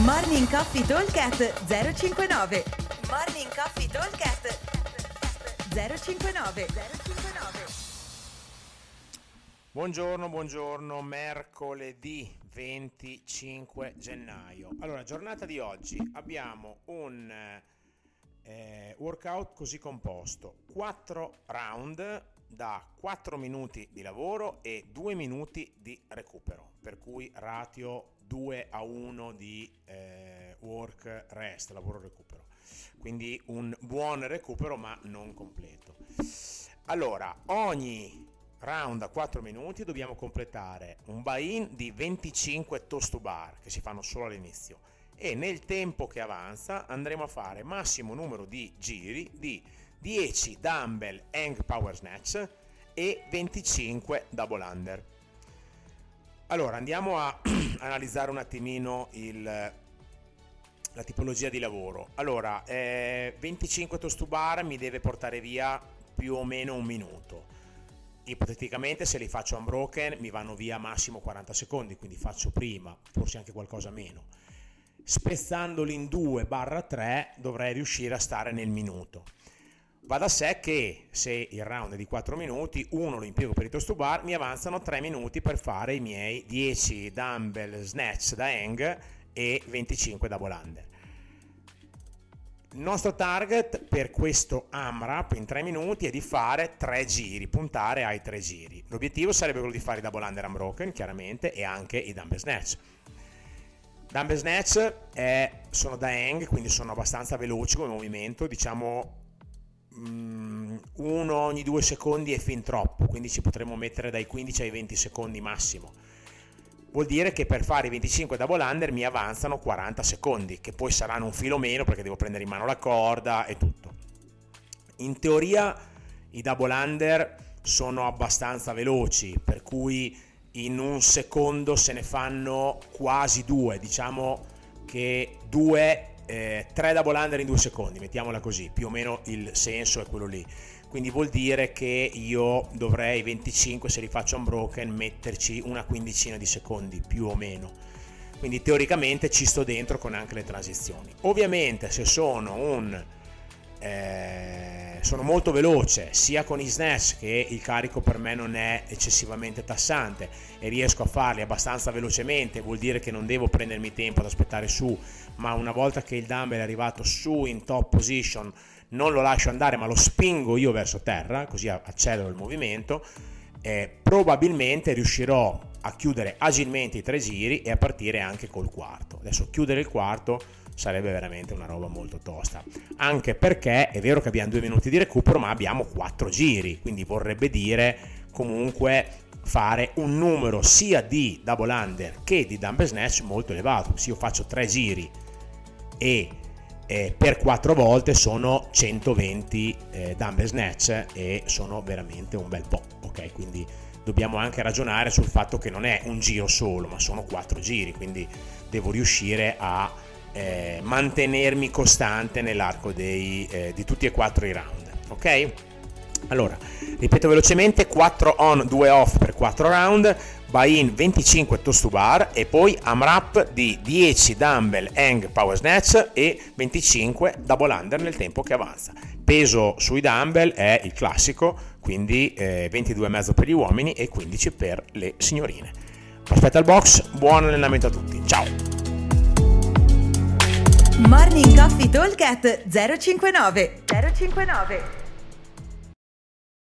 Morning Coffee Talkcast 059 Morning Coffee Talkcast 059 059 Buongiorno, buongiorno, mercoledì 25 gennaio. Allora, giornata di oggi abbiamo un eh, workout così composto, 4 round da 4 minuti di lavoro e 2 minuti di recupero, per cui ratio 2 a 1 di eh, work rest, lavoro recupero. Quindi un buon recupero ma non completo. Allora, ogni round a 4 minuti dobbiamo completare un buy-in di 25 toast to bar che si fanno solo all'inizio e nel tempo che avanza andremo a fare massimo numero di giri di 10 dumbbell hang power snatch e 25 double under. Allora andiamo a analizzare un attimino il, la tipologia di lavoro. Allora, eh, 25 toast to bar mi deve portare via più o meno un minuto. Ipoteticamente se li faccio unbroken mi vanno via massimo 40 secondi, quindi faccio prima, forse anche qualcosa meno. Spezzandoli in 2 barra 3 dovrei riuscire a stare nel minuto. Va da sé che se il round è di 4 minuti, uno lo impiego per i toast to bar, mi avanzano 3 minuti per fare i miei 10 dumbbell snatch da hang e 25 double under. Il nostro target per questo AMRAP in 3 minuti è di fare 3 giri, puntare ai 3 giri. L'obiettivo sarebbe quello di fare i double under unbroken, chiaramente, e anche i dumbbell snatch. Dumbbell snatch è, sono da hang, quindi sono abbastanza veloci come movimento, diciamo uno ogni 2 secondi è fin troppo, quindi ci potremmo mettere dai 15 ai 20 secondi massimo vuol dire che per fare i 25 double under mi avanzano 40 secondi, che poi saranno un filo meno perché devo prendere in mano la corda e tutto. In teoria i double under sono abbastanza veloci, per cui in un secondo se ne fanno quasi due, diciamo che due, eh, tre double under in due secondi, mettiamola così, più o meno il senso è quello lì. Quindi vuol dire che io dovrei 25 se li faccio unbroken metterci una quindicina di secondi più o meno. Quindi teoricamente ci sto dentro con anche le transizioni. Ovviamente se sono un eh, sono molto veloce sia con i snatch che il carico per me non è eccessivamente tassante e riesco a farli abbastanza velocemente vuol dire che non devo prendermi tempo ad aspettare su ma una volta che il dumbbell è arrivato su in top position non lo lascio andare ma lo spingo io verso terra, così accelero il movimento, eh, probabilmente riuscirò a chiudere agilmente i tre giri e a partire anche col quarto. Adesso chiudere il quarto sarebbe veramente una roba molto tosta, anche perché è vero che abbiamo due minuti di recupero ma abbiamo quattro giri, quindi vorrebbe dire comunque fare un numero sia di double under che di dumbbell snatch molto elevato. Se io faccio tre giri e eh, per 4 volte sono 120 eh, dumbbell snatch e sono veramente un bel po', ok? Quindi dobbiamo anche ragionare sul fatto che non è un giro solo, ma sono 4 giri, quindi devo riuscire a eh, mantenermi costante nell'arco dei, eh, di tutti e quattro i round, ok? Allora, ripeto velocemente, 4 on, 2 off per 4 round, buy-in 25 toast to bar e poi AMRAP di 10 dumbbell hang power snatch e 25 double under nel tempo che avanza. Peso sui dumbbell è il classico, quindi eh, 22,5 per gli uomini e 15 per le signorine. Aspetta il box, buon allenamento a tutti, ciao! Morning Coffee Talk 059 059